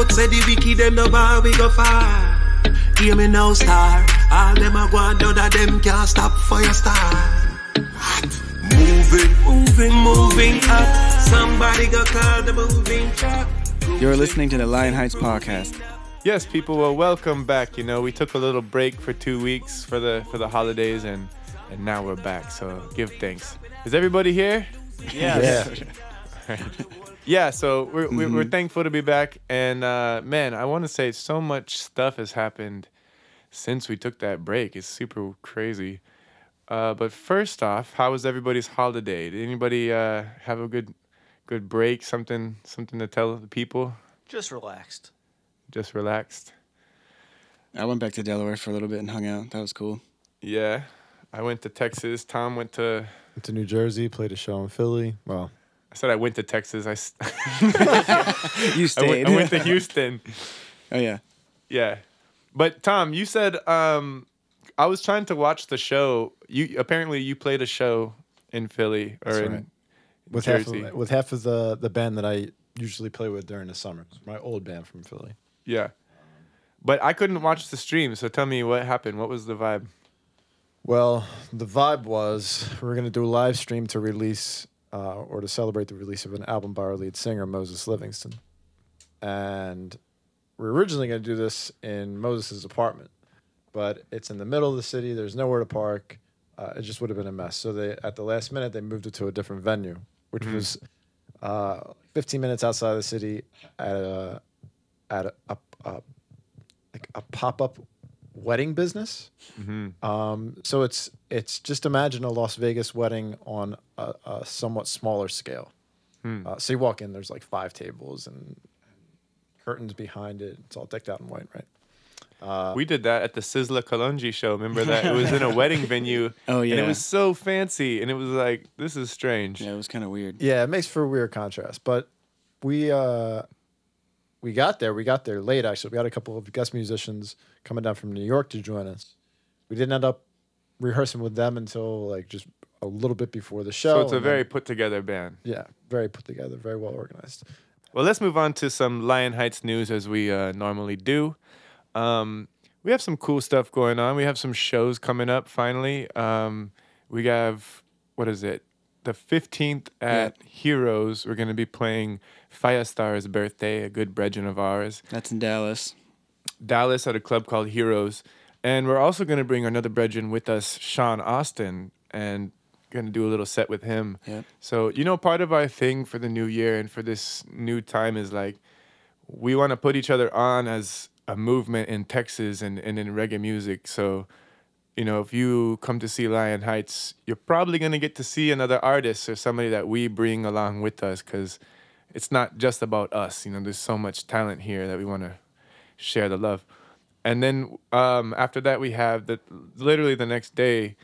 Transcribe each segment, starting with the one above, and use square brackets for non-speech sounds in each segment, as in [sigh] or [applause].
out, say the wicked them no bar, we go far. Hear me now, star. All them a go on, none of them can't stop for your star. Moving, moving, moving up. Somebody go call the moving truck. You're listening to the Lion Heights podcast. Yes, people. Well, welcome back. You know, we took a little break for two weeks for the for the holidays, and and now we're back. So give thanks. Is everybody here? Yeah. [laughs] Yeah. So we're we're, we're thankful to be back, and uh, man, I want to say so much stuff has happened since we took that break. It's super crazy. Uh, but first off, how was everybody's holiday? Did anybody uh, have a good good break? Something something to tell the people? Just relaxed. Just relaxed. I went back to Delaware for a little bit and hung out. That was cool. Yeah. I went to Texas. Tom went to. Went to New Jersey, played a show in Philly. Well, I said I went to Texas. I. s- [laughs] You [laughs] I stayed. went, I went to Houston. oh yeah. Yeah. But Tom, you said um, I was trying to watch the show. You apparently you played a show in Philly or That's in right. with half of, with half of the the band that I usually play with during the summer. My old band from Philly. yeah. But I couldn't watch the stream, so tell me what happened. What was the vibe? Well, the vibe was we're going to do a live stream to release uh, or to celebrate the release of an album by our lead singer Moses Livingston, and we are originally going to do this in Moses's apartment, but it's in the middle of the city. There's nowhere to park. Uh, it just would have been a mess. So they at the last minute they moved it to a different venue, which Mhm. was uh, 15 minutes outside of the city at a at a, a, a like a pop up wedding business. Mm-hmm. Um, so it's it's just imagine a Las Vegas wedding on a, a somewhat smaller scale. Hmm. Uh, so you walk in, there's like five tables and curtains behind it. It's all decked out in white, right? Uh, We did that at the Sizzla Kalonji show. Remember that? It was in a [laughs] wedding venue. [laughs] Oh yeah. And it was so fancy. And it was like, this is strange. yeah, it was kind of weird. yeah, it makes for a weird contrast. But we uh, we got there. We got there late. Actually, we had a couple of guest musicians coming down from New York to join us. We didn't end up rehearsing with them until like just a little bit before the show. So it's a and then- very put together band. yeah, very put together, very well organized. Well, let's move on to some Lion Heights news as we uh, normally do. Um, we have some cool stuff going on. We have some shows coming up finally. Um, we have, what is it? The 15th at Heroes. We're going to be playing Firestar's birthday, a good brethren of ours. That's in Dallas. Dallas at a club called Heroes. And we're also going to bring another brethren with us, Sean Austin, and going to do a little set with him. Yep. So, you know, part of our thing for the new year and for this new time is like we want to put each other on as a movement in Texas and, and in reggae music. So, you know, if you come to see Lion Heights, you're probably going to get to see another artist or somebody that we bring along with us because it's not just about us. You know, there's so much talent here that we want to share the love. And then um, after that, we have the literally the next day,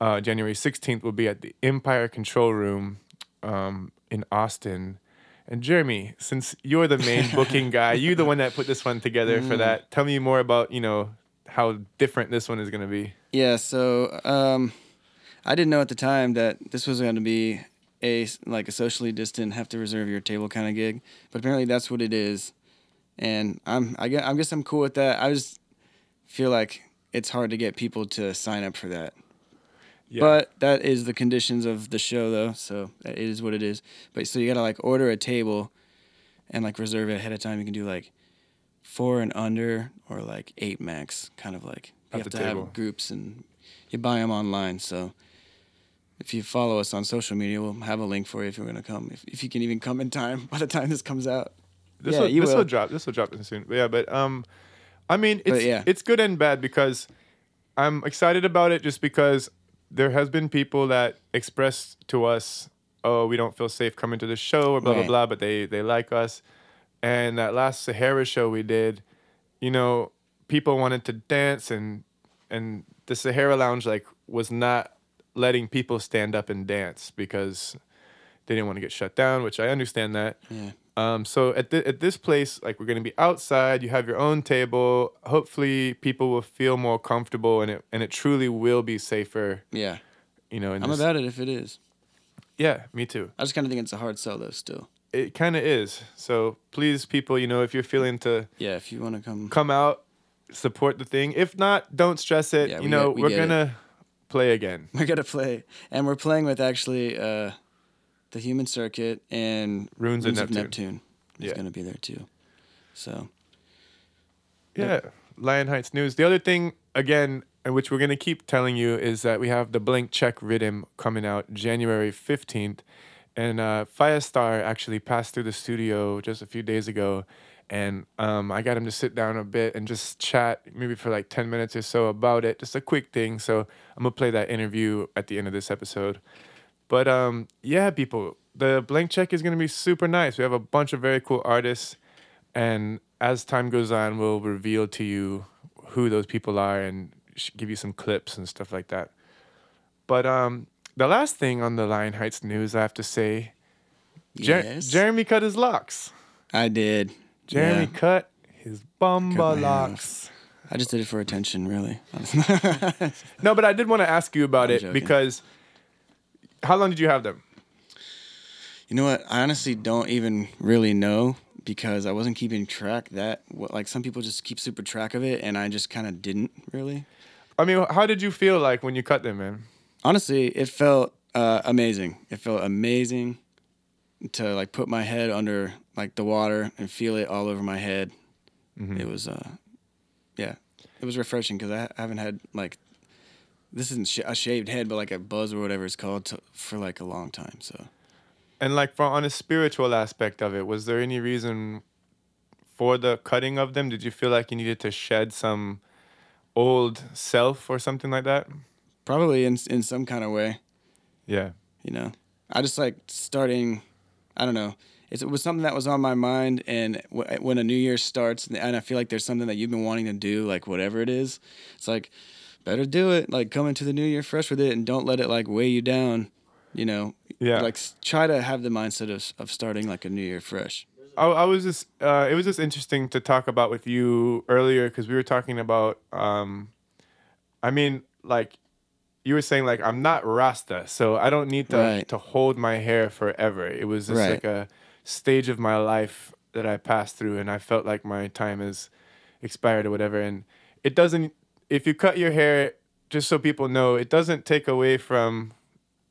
uh, January 16th, will be at the Empire Control Room um, in Austin. And Jeremy, since you're the main [laughs] booking guy, you're the one that put this one together for Mm. that. Tell me more about you know how different this one is going to be. Yeah. So um, I didn't know at the time that this was going to be a like a socially distant, have to reserve your table kind of gig, but apparently that's what it is, and I'm I guess, I guess I'm cool with that. I just feel like it's hard to get people to sign up for that. Yeah. But that is the conditions of the show, though. So it is what it is. But so you gotta like order a table, and like reserve it ahead of time. You can do like four and under, or like eight max. Kind of like you At have to table. have groups, and you buy them online. So if you follow us on social media, we'll have a link for you if you're gonna come. If, if you can even come in time [laughs] by the time this comes out. This Yeah, will, you this will will. drop. This will drop soon. But yeah, but um, I mean, it's yeah. it's good and bad because I'm excited about it just because there has been people that expressed to us, oh, we don't feel safe coming to the show or blah Right. blah blah, but they they like us. And that last Sahara show we did, you know, people wanted to dance and and the Sahara Lounge like was not letting people stand up and dance because they didn't want to get shut down, which I understand that. Yeah. Um, so at thi- at this place, like we're gonna be outside. You have your own table. Hopefully, people will feel more comfortable, and it and it truly will be safer. Yeah. You know, in I'm this- about it if it is. Yeah, me too. I just kind of think it's a hard sell though. Still. It kind of is. So please, people, you know, if you're feeling to Yeah, if you want to come, come out, support the thing. If not, don't stress it. Yeah, you know, get- we we're gonna play again. [laughs] we're gonna play, and we're playing with actually uh, the Human Circuit and Runes of Neptune. is Yeah. gonna be there too. So Yeah. Lion Heights News. The other thing, again, and which we're going to keep telling you, is that we have the Blank Check Rhythm coming out January 15th. And uh, Firestar actually passed through the studio just a few days ago. And um, I got him to sit down a bit and just chat, maybe for like 10 minutes or so about it. Just a quick thing. So I'm to play that interview at the end of this episode. But um, yeah, people, the blank check is gonna be super nice. We have a bunch of very cool artists, and as time goes on, we'll reveal to you who those people are and give you some clips and stuff like that. But um, the last thing on the Lion Heights news, I have to say, Jer- yes, Jeremy cut his locks. I did. Jeremy Yeah. cut his bumba locks. I just did it for attention, really. [laughs] No, but I did want to ask you about I'm it joking. because how long did you have them? You know what? I honestly don't even really know because I wasn't keeping track that what like some people just keep super track of it and I just kind of didn't really. I mean, how did you feel like when you cut them, man? Honestly, it felt uh, amazing. It felt amazing to like put my head under like the water and feel it all over my head. It was uh yeah. It was refreshing cuz I ha- haven't had like this isn't sh- a shaved head but like a buzz or whatever it's called to, for like a long time. So And like for on a spiritual aspect of it, was there any reason for the cutting of them? Did you feel like you needed to shed some old self or something like that? Probably in in some kind of way. Yeah. you know i just like starting i don't know it's, it was something that was on my mind and w- when a new year starts and i feel like there's something that you've been wanting to do like whatever it is it's like better do it like come into the new year fresh with it and don't let it like weigh you down you know Yeah. like try to have the mindset of, of starting like a new year fresh I, I was just uh, it was just interesting to talk about with you earlier because we were talking about um, I mean like you were saying like I'm not Rasta, so I don't need to Right. to hold my hair forever. It was just Right. like a stage of my life that I passed through, and I felt like my time is expired or whatever. And it doesn't. If you cut your hair, just so people know, it doesn't take away from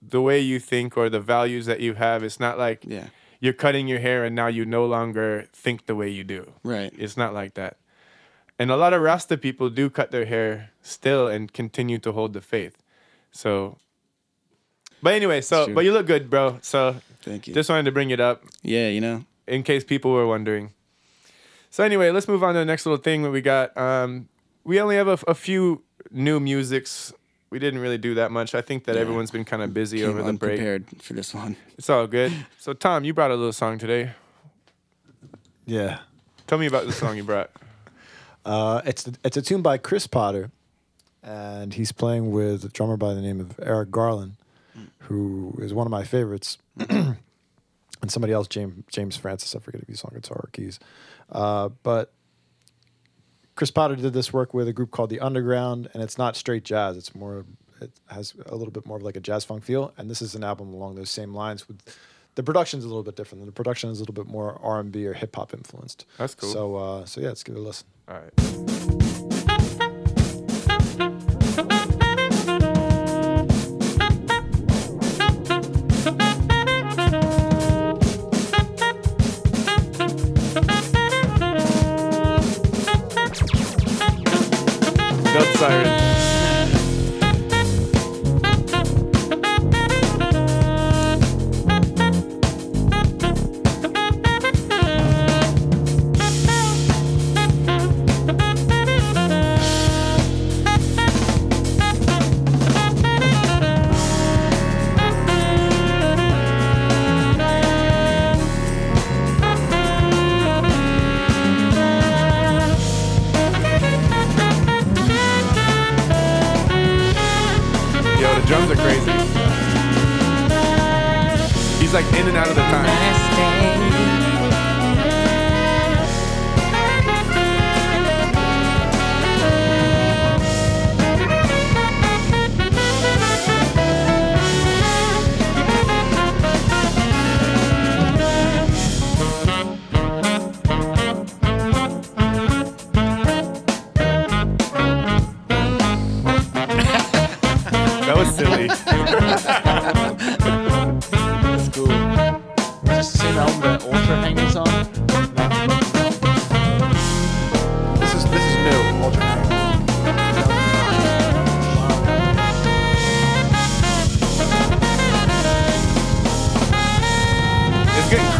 the way you think or the values that you have. It's not like yeah you're cutting your hair and now you no longer think the way you do. right It's not like that. And a lot of Rasta people do cut their hair still and continue to hold the faith. So, but anyway, so, but you look good, bro. So thank you just wanted to bring it up yeah you know in case people were wondering. So anyway, let's move on to the next little thing that we got. Um, we only have a, a few new musics. We didn't really do that much. I think that Yeah. everyone's been kind of busy came over the break. unprepared for this one It's all good. So Tom, you brought a little song today. Yeah. Tell me about the song you brought. [laughs] Uh, it's it's a tune by Chris Potter, and he's playing with a drummer by the name of Eric Harland, who is one of my favorites, [clears throat] and somebody else, James James Francies. I forget if he's on guitar or keys, uh, but Chris Potter did this work with a group called the Underground, and it's not straight jazz. It's more it has a little bit more of like a jazz funk feel, and this is an album along those same lines with. The production's a little bit different. The production is a little bit more R and B or hip hop influenced. That's cool. So, uh, so yeah, let's give it a listen. All right.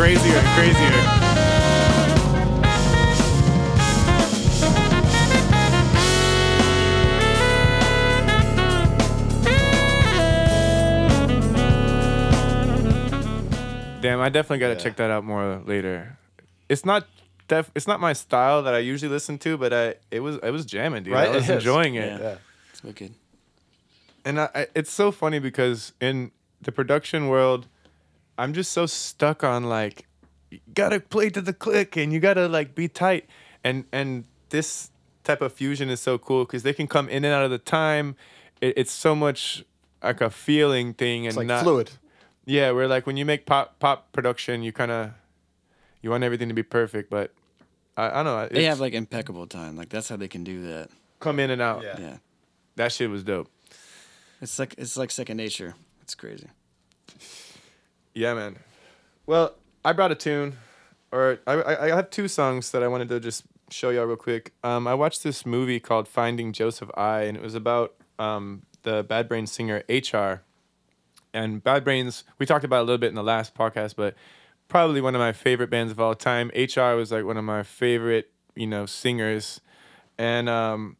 Crazier and crazier. Damn, I definitely got to Yeah. check that out more later. It's not def- it's not my style that I usually listen to, but I it was it was jamming, dude. Right? I was It is. enjoying it. Yeah. It's wicked. And I, I, it's so funny because in the production world, I'm just so stuck on like, you gotta play to the click and you gotta like be tight. And and this type of fusion is so cool because they can come in and out of the time. It, it's so much like a feeling thing and It's like not fluid. yeah. Where like when you make pop pop production, you kind of you want everything to be perfect, but I, I don't know. They have like impeccable time. Like that's how they can do that. come in and out. Yeah. Yeah. That shit was dope. It's like it's like second nature. It's crazy. Yeah, man. Well, I brought a tune, or I, I have two songs that I wanted to just show y'all real quick. Um, I watched this movie called Finding Joseph I, and it was about um the Bad Brains singer HR. And Bad Brains, we talked about a little bit in the last podcast, but probably one of my favorite bands of all time. HR was like one of my favorite, you know, singers, and um,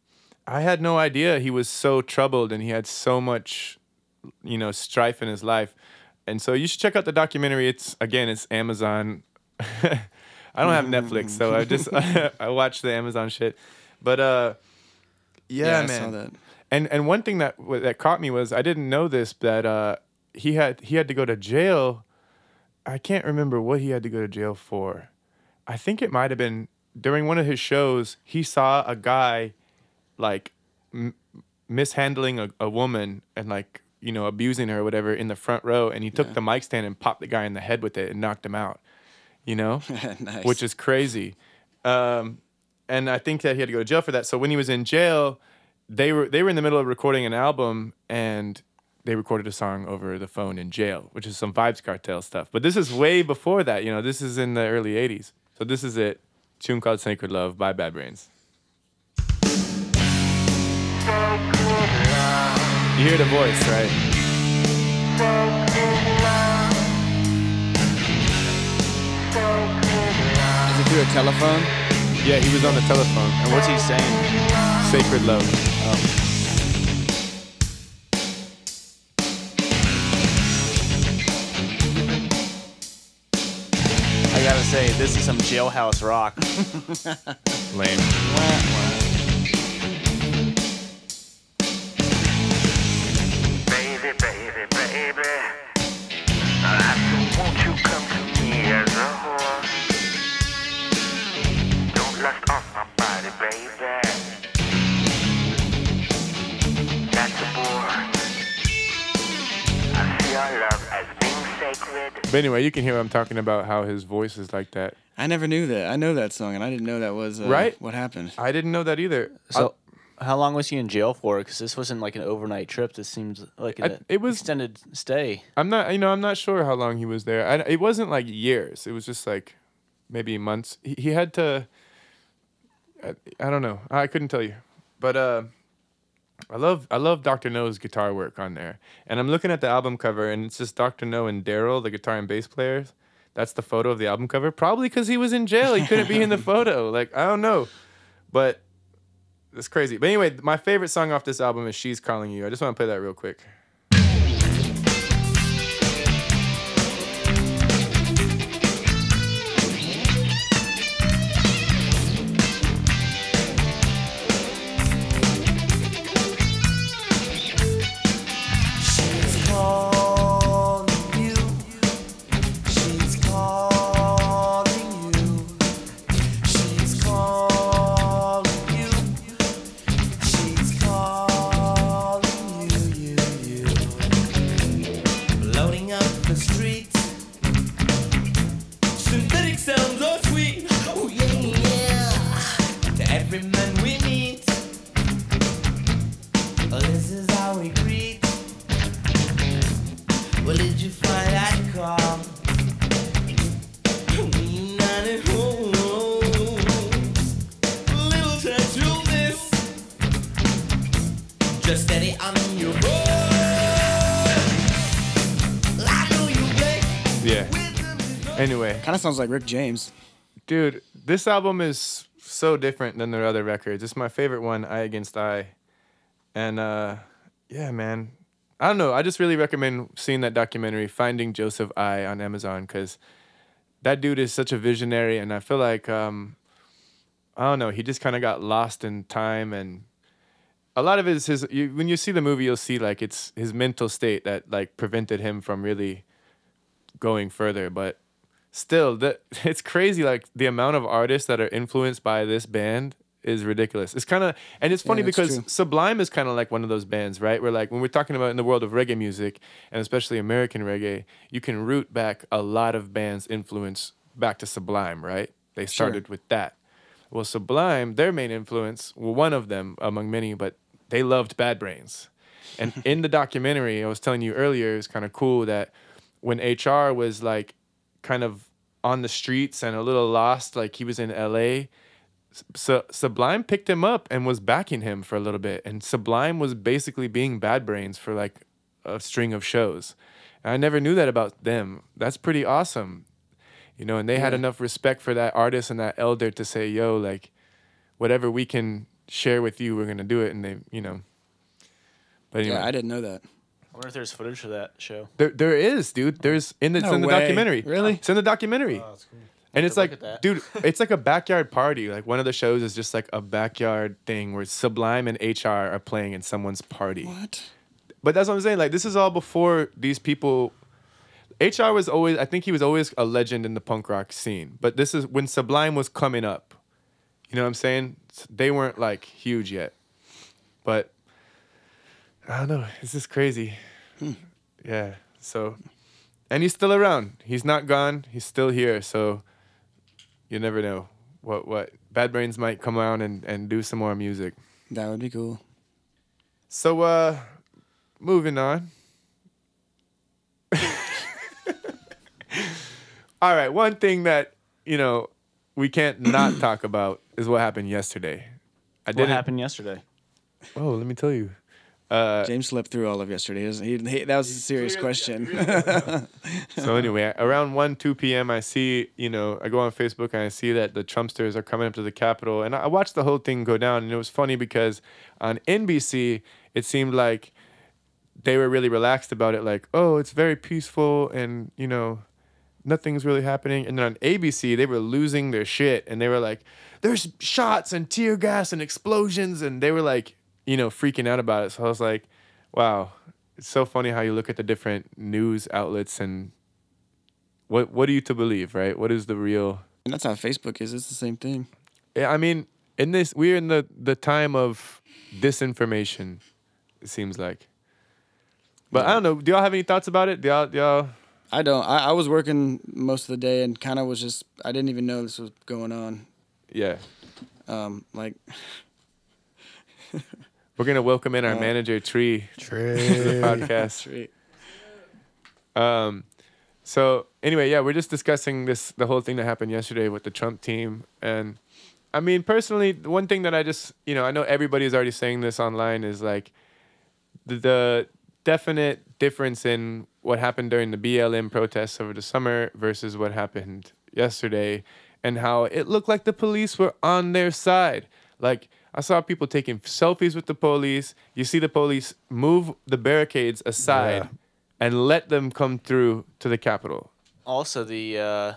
I had no idea he was so troubled and he had so much you know strife in his life and so you should check out the documentary. It's again it's amazon. [laughs] I don't have netflix so i just [laughs] i watch the amazon shit. But uh yeah, I man. and and one thing that that caught me was i didn't know this that uh he had he had to go to jail. I can't remember what he had to go to jail for. I think it might have been during one of his shows he saw a guy like m- mishandling a, a woman and like you know abusing her or whatever in the front row and he took Yeah. the mic stand and popped the guy in the head with it and knocked him out you know? [laughs] Nice. which is crazy. Um, and i think that he had to go to jail for that. So when he was in jail they were they were in the middle of recording an album and they recorded a song over the phone in jail which is some Vybz Kartel stuff. But this is way before that you know this is in the early 80s so this is it. Tune called sacred love by bad brains you hear the voice right Is it through a telephone? yeah he was on the telephone And what's he saying? sacred love I gotta say, this is some jailhouse rock. [laughs] lame Baby, baby, baby. I said, won't you come to me as a horse? Don't lust off my body, baby. That's a bore. I see our love as being sacred. but anyway you can hear i'm talking about how his voice is like that I never knew that. I know that song, and I didn't know that was uh, Right? What happened? i didn't know that either So, how long was he in jail for? Because this wasn't like an overnight trip. This seems like I- an it was- extended stay. I'm not, you know, I'm not sure how long he was there. I, it wasn't like years. It was just like maybe months. He, he had to. I, I don't know. I couldn't tell you, but uh, I love I love Doctor Know's guitar work on there. And I'm looking at the album cover, and it's just Doctor Know and Darryl, the guitar and bass players. That's the photo of the album cover. Probably because he was in jail, he couldn't be in the [laughs] photo. Like I don't know, but it's crazy. But anyway, my favorite song off this album is "She's Calling You." I just want to play that real quick. The streets. Synthetic sounds are sweet. Oh yeah, yeah. To every man we meet. Oh, this is how we greet. Well, did you find that car? Anyway, Kind of sounds like Rick James. dude, this album is so different than their other records. It's my favorite one, I Against I. And uh yeah, man. I don't know. I just really recommend seeing that documentary, Finding Joseph I on Amazon, because that dude is such a visionary and I feel like um I don't know, he just kind of got lost in time and a lot of it is his you, when you see the movie you'll see like it's his mental state that like prevented him from really going further but still that [laughs] it's crazy like the amount of artists that are influenced by this band is ridiculous. It's kind of and it's funny that's because true. sublime is kind of like one of those bands right? Where like when we're talking about in the world of reggae music and especially american reggae you can root back a lot of bands influence back to sublime right? They started with that. Well sublime their main influence well one of them among many but they loved bad brains. And [laughs] in the documentary i was telling you earlier it was kind of cool that when hr was like kind of on the streets and a little lost, like he was in LA. So Sublime picked him up and was backing him for a little bit, and Sublime was basically being Bad Brains for like a string of shows. And I never knew that about them. That's pretty awesome, you know. And they had enough respect for that artist and that elder to say, "Yo, like, whatever we can share with you, we're gonna do it." And they, you know. But anyway, Yeah, I didn't know that. I wonder if there's footage of that show. there, there is, dude. There's in the, it's No in the way. documentary. Really? It's in the documentary. Oh, and it's look like, at that. dude, it's like a backyard party. Like one of the shows is just like a backyard thing where Sublime and HR are playing in someone's party. What? But that's what I'm saying. Like this is all before these people. HR was always, I think he was always a legend in the punk rock scene. But this is when Sublime was coming up. You know what I'm saying? They weren't like huge yet. But I don't know. It's just crazy. Yeah. So, and he's still around. He's not gone. He's still here. So, you never know what what Bad Brains might come around and and do some more music. That would be cool. So, uh, moving on. [laughs] All right, one thing that you know we can't not [clears throat] talk about is what happened yesterday. I didn't. happened yesterday? Oh, let me tell you. Uh, James slept through all of yesterday. He, he, that was a serious question. [laughs] so anyway, around one two p.m., I see you know I go on Facebook and I see that the Trumpsters are coming up to the Capitol, and I watched the whole thing go down, and it was funny because on NBC it seemed like they were really relaxed about it, like oh it's very peaceful and you know nothing's really happening, and then on ABC they were losing their shit, and they were like there's shots and tear gas and explosions, and they were like you know freaking out about it. So I was like, wow, it's so funny how you look at the different news outlets and what what are you to believe, right? What is the real? and that's how Facebook is. It's the same thing. Yeah, I mean, in this, we're in the the time of disinformation. It seems like, but I don't know. Do y'all have any thoughts about it? Do y'all, do y'all? I don't. I, I was working most of the day and kind of was just. I didn't even know this was going on. Yeah, Um, like we're gonna welcome in our Uh, manager Tree Tree. to [laughs] the podcast. straight. Um, so anyway, yeah, we're just discussing this the whole thing that happened yesterday with the Trump team, and I mean personally, the one thing that I just you know I know everybody's already saying this online is like the, the definite difference in what happened during the BLM protests over the summer versus what happened yesterday, and how it looked like the police were on their side. Like I saw people taking selfies with the police. You see the police move the barricades aside Yeah. and let them come through to the Capitol. Also, the uh,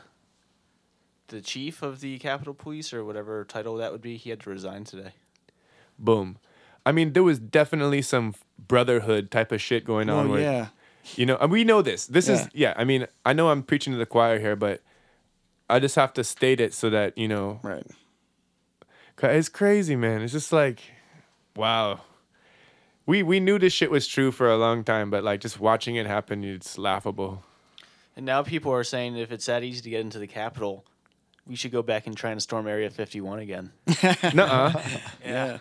the chief of the Capitol Police or whatever title that would be, he had to resign today. Boom. I mean, there was definitely some brotherhood type of shit going on. Oh where, yeah. You know, and we know this. This is Yeah. yeah. I mean, I know I'm preaching to the choir here, but I just have to state it so that you know, Right. 'Cause it's crazy, man. It's just like, wow. We we knew this shit was true for a long time, but like just watching it happen, it's laughable. And now people are saying if it's that easy to get into the Capitol, we should go back and try and storm Area 51 again. [laughs] Nuh-uh. Yeah.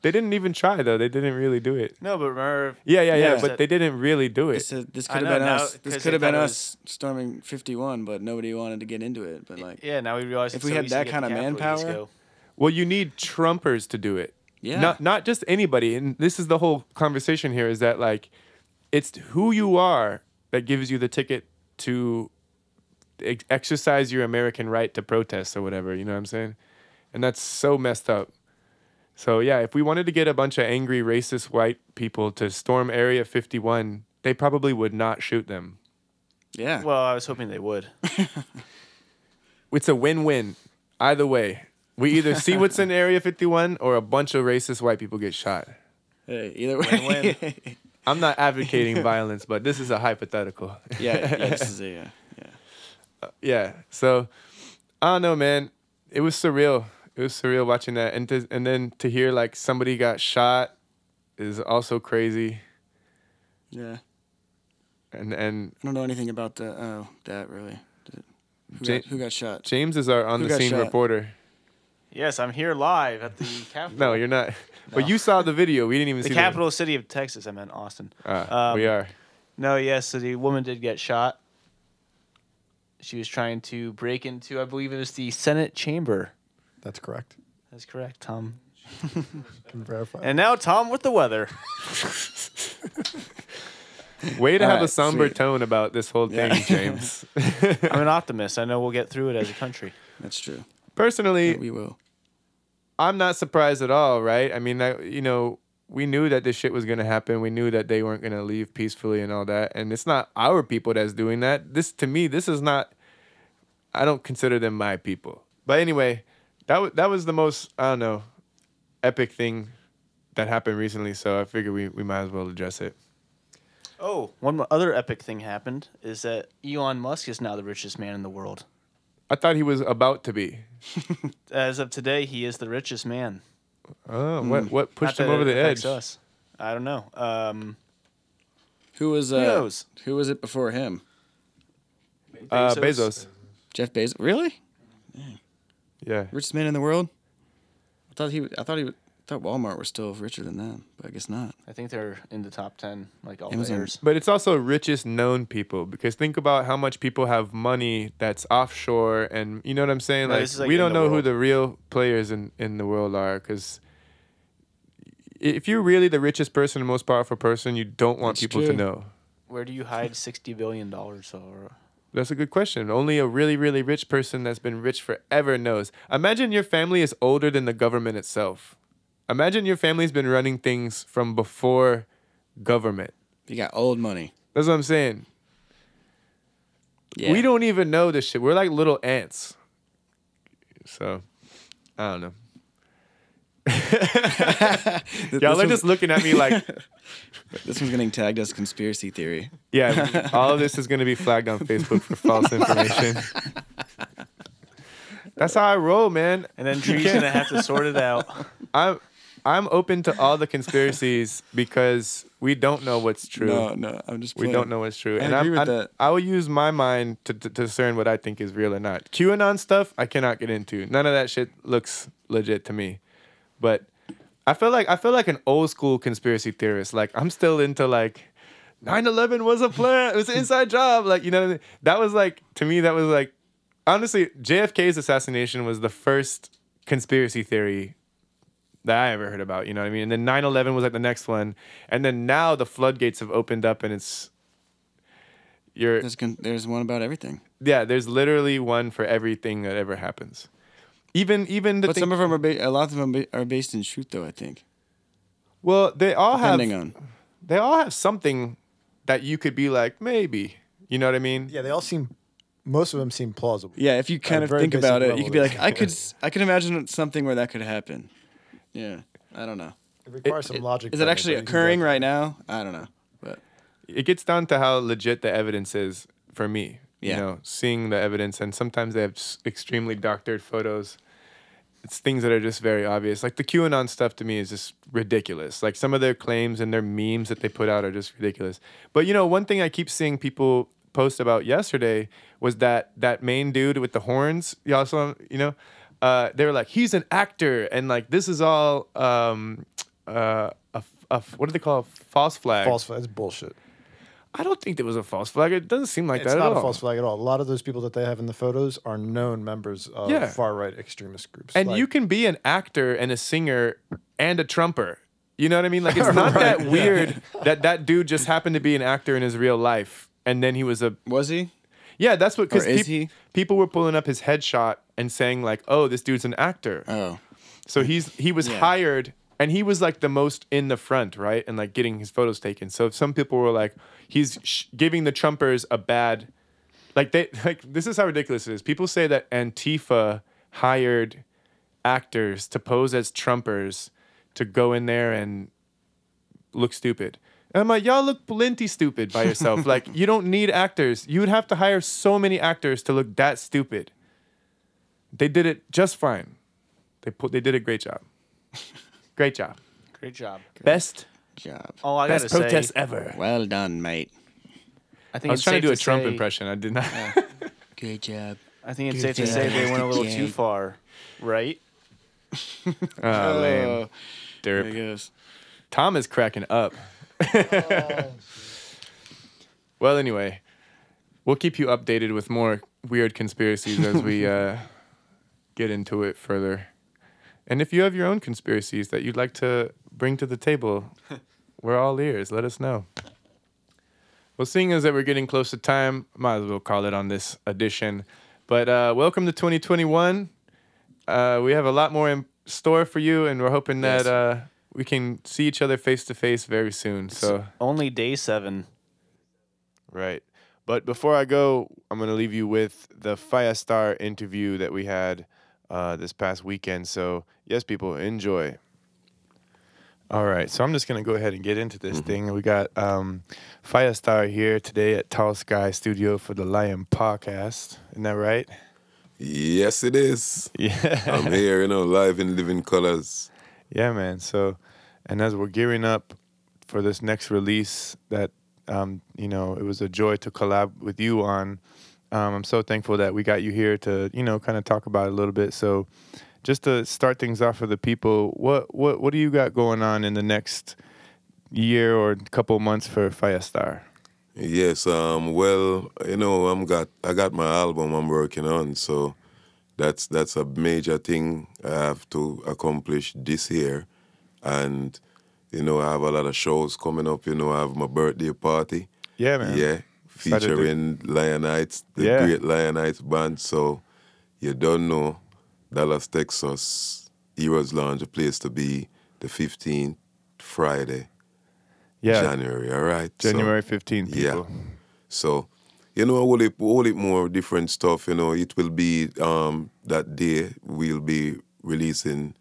they didn't even try though. They didn't really do it. No, but remember, Yeah, yeah, yeah. Yeah. but they didn't really do it. This, is- this could have been now- us. 'cause This could have been us storming 51, but nobody wanted to get into it. But like, yeah, now we realize If it's we so had easy that kind of Capitol, you just manpower- go. Well, you need Trumpers to do it. Yeah. Not not just anybody. And this is the whole conversation here is that like it's who you are that gives you the ticket to ex- exercise your American right to protest or whatever. You know what I'm saying? And that's so messed up. So yeah, if we wanted to get a bunch of angry racist white people to storm Area 51, they probably would not shoot them. Yeah. Well, I was hoping they would. [laughs] It's a win-win. Either way, we either see what's in Area 51 or a bunch of racist white people get shot. hey, either way. Win-win. [laughs] I'm not advocating violence, but this is a hypothetical. yeah, yeah. This is a yeah. yeah. yeah. So I don't know, man. It was surreal. It was surreal watching that, and to, and then to hear like somebody got shot is also crazy. Yeah. And and I don't know anything about the oh that really. Who, Ja- got, who got shot? James is our on who the scene shot? reporter. Yes, I'm here live at the [laughs] Capitol. No, you're not. But you saw the video. We didn't even see the see capital city of Texas. I meant Austin. The, ah, we Um, are. No, yes, so the woman did get shot. She was trying to break into, I believe it was the Senate chamber. That's correct. That's correct, Tom. [laughs] Can verify. And now Tom with the weather. [laughs] Way to have a Alright, somber sweet. tone about this whole thing, Yeah. James. I'm an optimist. I know we'll get through it as a country. That's true. Personally, Yeah, we will. I'm not surprised at all, right? I mean, that, you know, we knew that this shit was gonna happen. We knew that they weren't gonna leave peacefully and all that. And it's not our people that's doing that. This to me, this is not. I don't consider them my people. But anyway, that was that was the most I don't know, epic thing that happened recently. So I figured we we might as well address it. Oh, one other epic thing happened is that Elon Musk is now the richest man in the world. I thought he was about to be. [laughs] As of today, he is the richest man. Oh, what what pushed Not him that over it the affects edge? Us. I don't know. Um, Who was uh, Who knows? Who was it before him? Uh, Bezos? Bezos. Jeff Bezos. Really? Yeah. Richest man in the world? I thought he. I thought he. I thought Walmart was still richer than them, but I guess not. I think they're in the top ten, like all Amazon. theirs. But it's also richest known people because think about how much people have money that's offshore, and you know what I'm saying. No, like, like, we don't the know who the real players in in the world are because if you're really the richest person, the most powerful person, you don't want That's people to know. Where do you hide sixty billion dollars? Or That's a good question. Only a really, really rich person that's been rich forever knows. Imagine your family is older than the government itself. Imagine your family's been running things from before government. You got old money. That's what I'm saying. Yeah. We don't even know this shit. We're like little ants. So, I don't know. [laughs] Y'all are just looking at me like, [laughs] This one's getting tagged as conspiracy theory. yeah, all of this is going to be flagged on Facebook for false information. [laughs] That's how I roll, man. and then Tree's gonna have to sort it out. I'm I'm open to all the conspiracies [laughs] because we don't know what's true. No, no, I'm just. We don't know what's true, I and agree I'm, with I, that. I will use my mind to, to discern what I think is real or not. QAnon stuff, I cannot get into. None of that shit looks legit to me. But I feel like I feel like an old school conspiracy theorist. Like I'm still into like 9/11 was a plan. It was an inside [laughs] job. Like you know, what I mean? that was like to me that was like honestly JFK's assassination was the first conspiracy theory that I ever heard about, you know what I mean? And then 9/11 was like the next one, and then now the floodgates have opened up, and it's you're There's, con- there's one about everything, yeah. There's literally one for everything that ever happens. Even even the but thing, some of them are. Ba- a lot of them are based in truth, though. I think. well, they all have Depending on. they all have something that you could be like maybe, you know what I mean? Yeah, they all seem. Most of them seem plausible. Yeah, if you kind a of think about it, you could be like, I could, s- I could imagine something where that could happen. Yeah, I don't know. It requires some logic. Is it actually but occurring right now? I don't know, but It gets down to how legit the evidence is for me. Yeah. You know, seeing the evidence, and sometimes they have extremely doctored photos. It's things that are just very obvious. Like the QAnon stuff to me is just ridiculous. Like some of their claims and their memes that they put out are just ridiculous. But you know, one thing I keep seeing people post about yesterday was that that main dude with the horns. Y'all saw, him, you know, uh, they were like, he's an actor, and like this is all um, uh, a, a, what do they call it? false flag? False flag. It's bullshit. I don't think there was a false flag. It doesn't seem like It's that not at a all. false flag at all. A lot of those people that they have in the photos are known members of Yeah. far right extremist groups. And Like, you can be an actor and a singer and a trumper. You know what I mean? Like it's [laughs] not that weird that that dude just happened to be an actor in his real life, and then he was a was he? Yeah, that's what because Or is he? people were pulling up his headshot and saying like, "Oh, this dude's an actor." Oh, So he's he was Yeah. hired and he was like the most in the front, right? And like getting his photos taken. So if some people were like, he's sh- giving the Trumpers a bad, like they [laughs] like this is how ridiculous it is. People say that Antifa hired actors to pose as Trumpers to go in there and look stupid. And I'm like, y'all look plenty stupid by yourself. [laughs] like you don't need actors. You would have to hire so many actors to look that stupid. They did it just fine. They put they did a great job. Great job. Great job. Best job. Oh, I best gotta protest say, ever. Well done, mate. I think I was it's trying to do a Trump say- impression. I did not. [laughs] Good job. I think it's Good safe to say they went a little too far, right? [laughs] Ah, lame. Oh, there Derp. it goes. Tom is cracking up. [laughs] well, anyway, we'll keep you updated with more weird conspiracies as we uh, get into it further. And if you have your own conspiracies that you'd like to bring to the table, [laughs] we're all ears. Let us know. Well, seeing as that we're getting close to time, might as well call it on this edition. But uh, welcome to 2021. Uh, we have a lot more in store for you, and we're hoping that Yes. uh, we can see each other face to face very soon. So, Only day seven. right. But before I go, I'm going to leave you with the Firestar interview that we had uh, this past weekend. So, yes, people, enjoy. All right, so I'm just gonna go ahead and get into this thing. We got um, Firestar here today at Tall Sky Studio for the Lion Podcast. Isn't that right? Yes, it is. Yeah. I'm here, you know, live in living colors. Yeah, man. So, and as we're gearing up for this next release, that um, you know, it was a joy to collab with you on. Um, I'm so thankful that we got you here to, you know, kind of talk about it a little bit. So, just to start things off for the people, what what what do you got going on in the next year or couple months for Firestar? Yes, um, well, you know, I'm got I got my album I'm working on, so that's that's a major thing I have to accomplish this year. And, you know, I have a lot of shows coming up, you know, I have my birthday party. Yeah, man. Yeah. Featuring Lionites, the Yeah. great Lionites band. So you don't know Dallas, Texas, Heroes Lounge, a place to be the 15th Friday, Yeah, January, all right? So- January 15th, Yeah. so, you know, all it, all it more different stuff, you know, it will be um, that day we'll be releasing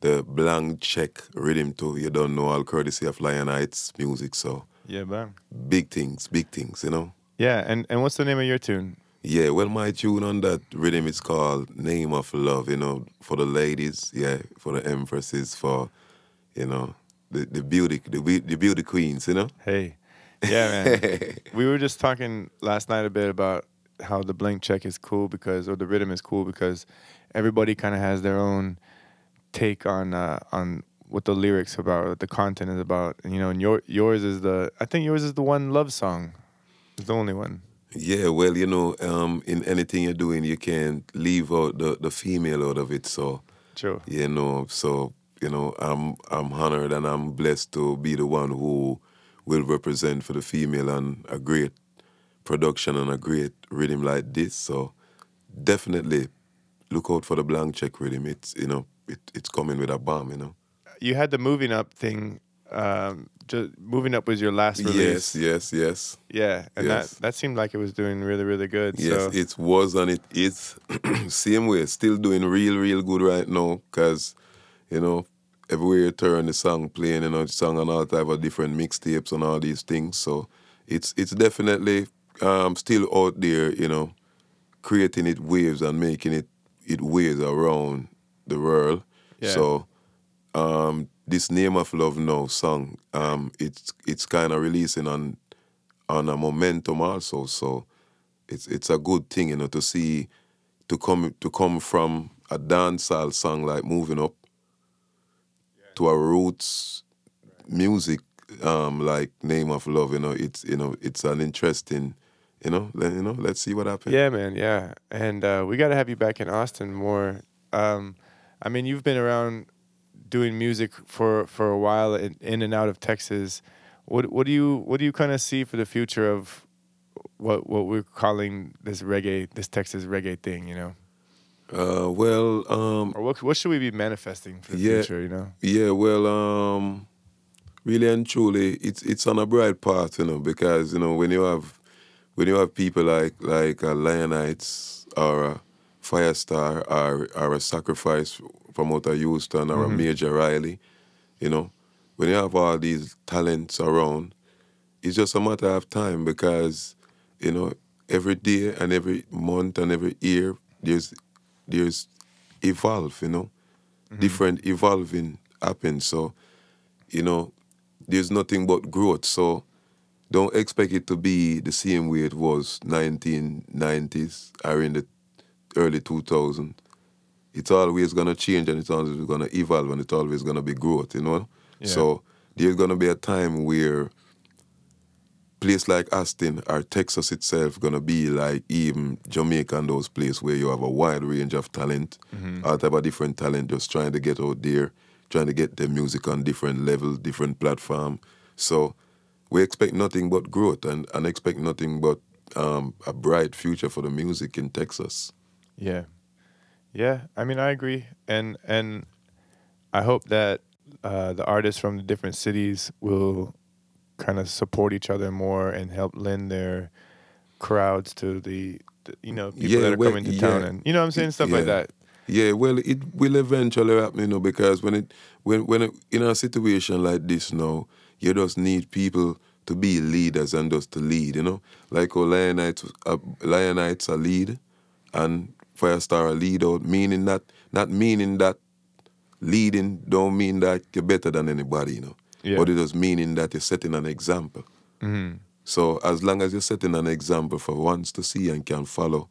the blank check rhythm too. You don't know, all courtesy of Lionites music. So, Yeah, man. big things, big things, you know. Yeah, and and what's the name of your tune? Yeah, well, my tune on that rhythm is called Name of Love, you know, for the ladies, yeah, for the empresses, for, you know, the, the beauty, the, the beauty queens, you know. Hey, yeah, man. [laughs] we were just talking last night a bit about how the blank check is cool because, or the rhythm is cool because everybody kind of has their own take on uh, on what the lyrics about, what the content is about. And, you know, and your yours is the, I think yours is the one love song. It's the only one. Yeah, well, you know, um, in anything you're doing, you can't leave out the, the female out of it. So, True. you know, so you know, I'm I'm honored and I'm blessed to be the one who will represent for the female and a great production and a great rhythm like this. So, definitely look out for the blank check rhythm. It's you know, it, it's coming with a bomb. You know. You had the moving up thing. Um, just moving up was your last release. Yes, yes, yes. Yeah, and Yes. that that seemed like it was doing really really good. Yes, so it was and it is [clears throat] same way. Still doing real, real good right now. Cause you know, everywhere you turn, the song playing, you know, the song on all type of different mixtapes and all these things. So it's it's definitely um, still out there. You know, creating it waves and making it it waves around the world. Yeah. So um, this name of love now song, um, it's it's kind of releasing on on a momentum also. So it's it's a good thing, you know, to see to come to come from a dancehall song like moving up to a roots music um, like name of love. You know, it's you know it's an interesting. You know, let, you know. Let's see what happens. Yeah, man. Yeah, and uh, we got to have you back in Austin more. Um, I mean, you've been around doing music for for a while in, in and out of Texas. What what do you what do you kind of see for the future of what what we're calling this reggae, this Texas reggae thing, you know, Uh, well, um, or what what should we be manifesting for the Yeah. future, you know? Yeah, well, um, really and truly, it's it's on a bright path, you know, because you know when you have when you have people like like uh, Lionites or a Firestar or or a Sacrifice from out of Houston or a Major Riley, you know, when you have all these talents around, it's just a matter of time because you know every day and every month and every year there's there's evolve, you know mm-hmm. different evolving happens. So, you know, there's nothing but growth. So don't expect it to be the same way it was 1990s or in the early 2000s. It's always gonna change and it's always gonna evolve and it's always gonna be growth, you know. Yeah. So there's gonna be a time where place like Austin or Texas itself gonna be like even Jamaica and those places where you have a wide range of talent, all type of different talent, just trying to get out there, trying to get their music on different levels, different platform. So we expect nothing but growth and, and expect nothing but um, a bright future for the music in Texas. Yeah, yeah. I mean, I agree, and and I hope that uh, the artists from the different cities will kind of support each other more and help lend their crowds to the, the you know people Yeah, that are well, coming to town, and you know what I'm saying stuff like that. Yeah, well, it will eventually happen, you know, because when it when when it, in a situation like this now, you just need people to be leaders and just to lead, you know, like how Lionites, uh, Lionites are lead, and Firestar are lead out, meaning that not meaning that leading don't mean that you're better than anybody, you know, Yeah. but it does meaning that you're setting an example. Mm-hmm. So as long as you're setting an example for ones to see and can follow,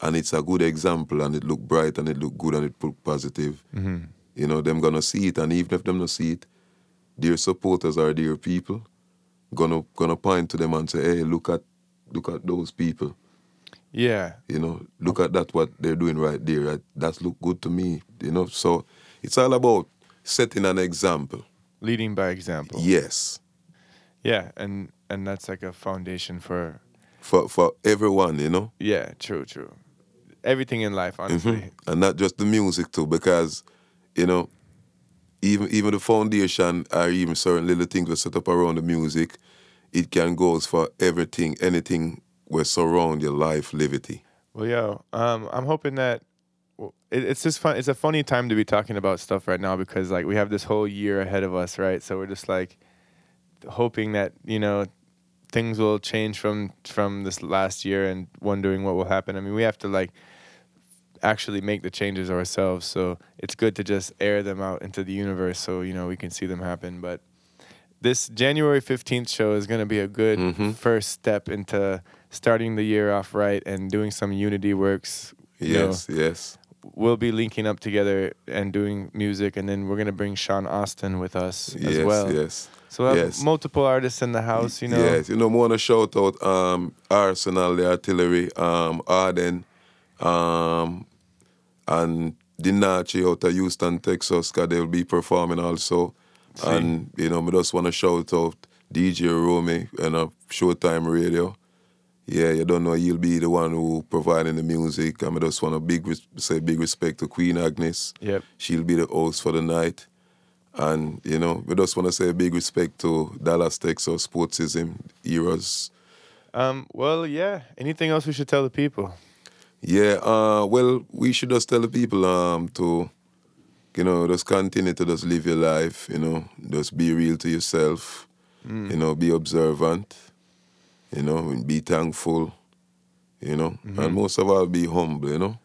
and it's a good example and it look bright and it look good and it look positive, Mm-hmm. you know, them gonna see it and even if them not see it, their supporters are their people, gonna gonna point to them and say, hey, look at look at those people. Yeah, You know, look at that what they're doing right there. That That's look good to me. You know, so it's all about setting an example. leading by example. Yes. yeah, and and that's like a foundation for For for everyone, you know. yeah, true, true. Everything in life, honestly. Mhm. and not just the music too, because you know, even even the foundation or even certain little things we set up around the music, it can goes for everything, anything will surround your life, liberty. Well, yo, um, I'm hoping that it, it's just fun. It's a funny time to be talking about stuff right now because like we have this whole year ahead of us, right? So we're just like hoping that you know things will change from from this last year and wondering what will happen. I mean, we have to like actually make the changes ourselves. So it's good to just air them out into the universe so you know we can see them happen. But this January 15th show is going to be a good Mhm. first step into starting the year off right and doing some unity works. you know. Yes, yes. we'll be linking up together and doing music, and then we're going to bring Sean Austin with us as well. yes. So we'll have yes. multiple artists in the house, you know. Yes, you know, want to shout out um, Arsenal, the artillery, um, Arden, um, and Dinachi out of Houston, Texas, because they'll be performing also. And, you know, I just want to shout out DJ Romy and uh, Showtime Radio. Yeah, you don't know, you'll be the one who providing the music. I just want to big say big respect to Queen Agnes. Yep. She'll be the host for the night. And, you know, we just want to say big respect to Dallas, Texas, Sportsism, Heroes. Um, well, yeah. Anything else we should tell the people? Yeah, uh, well, we should just tell the people um, to, you know, just continue to just live your life, you know, just be real to yourself, you know, be observant, you know, and be thankful, you know, and most of all, be humble, you know.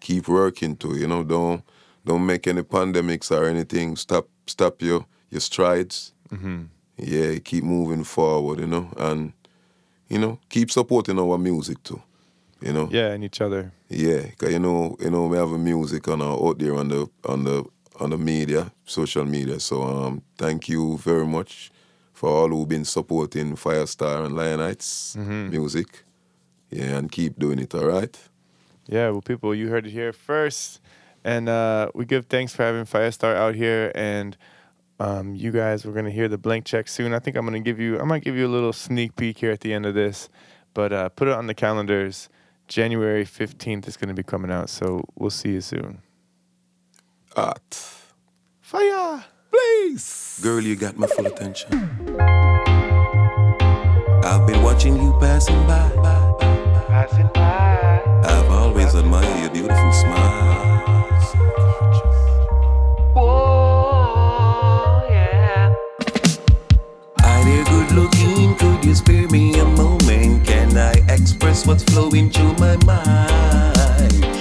Keep working too, you know, don't don't make any pandemics or anything stop stop your your strides. Mm-hmm. Yeah, keep moving forward, you know, and you know, keep supporting our music too. You know. Yeah, and each other. Yeah, cause you know, you know, we have a music on our out there on the on the on the media, social media. So um, thank you very much for all who've been supporting Firestar and Lionites Mhm. music. Yeah, and keep doing it. All right. Yeah, well, people, you heard it here first. And uh, we give thanks for having Firestar out here. And um, you guys, we're going to hear the blank check soon. I think I'm going to give you, I might give you a little sneak peek here at the end of this. But uh, put it on the calendars. January 15th is going to be coming out, so we'll see you soon. Art. Fire! Please. Girl, you got my full attention. I've been watching you passing by. Passing by. I've always admired your beautiful smile. So. Whoa, yeah. Hi there, good looking. Could you spare me a moment? Can I express what's flowing through my mind?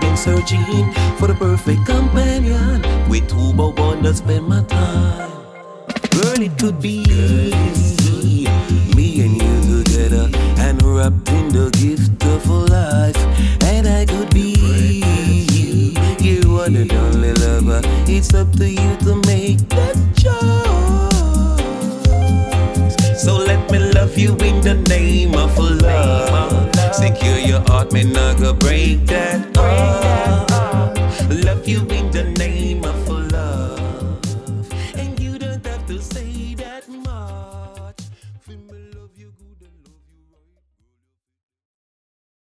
Been searching for the perfect companion with whom I wanna spend my time. Girl, it could be me and you together and wrapped in the gift of life. And I could be your one and only lover. It's up to you to make that choice. So let me love you in the name of love. Secure your heart, me not break that heart. Love you in the name.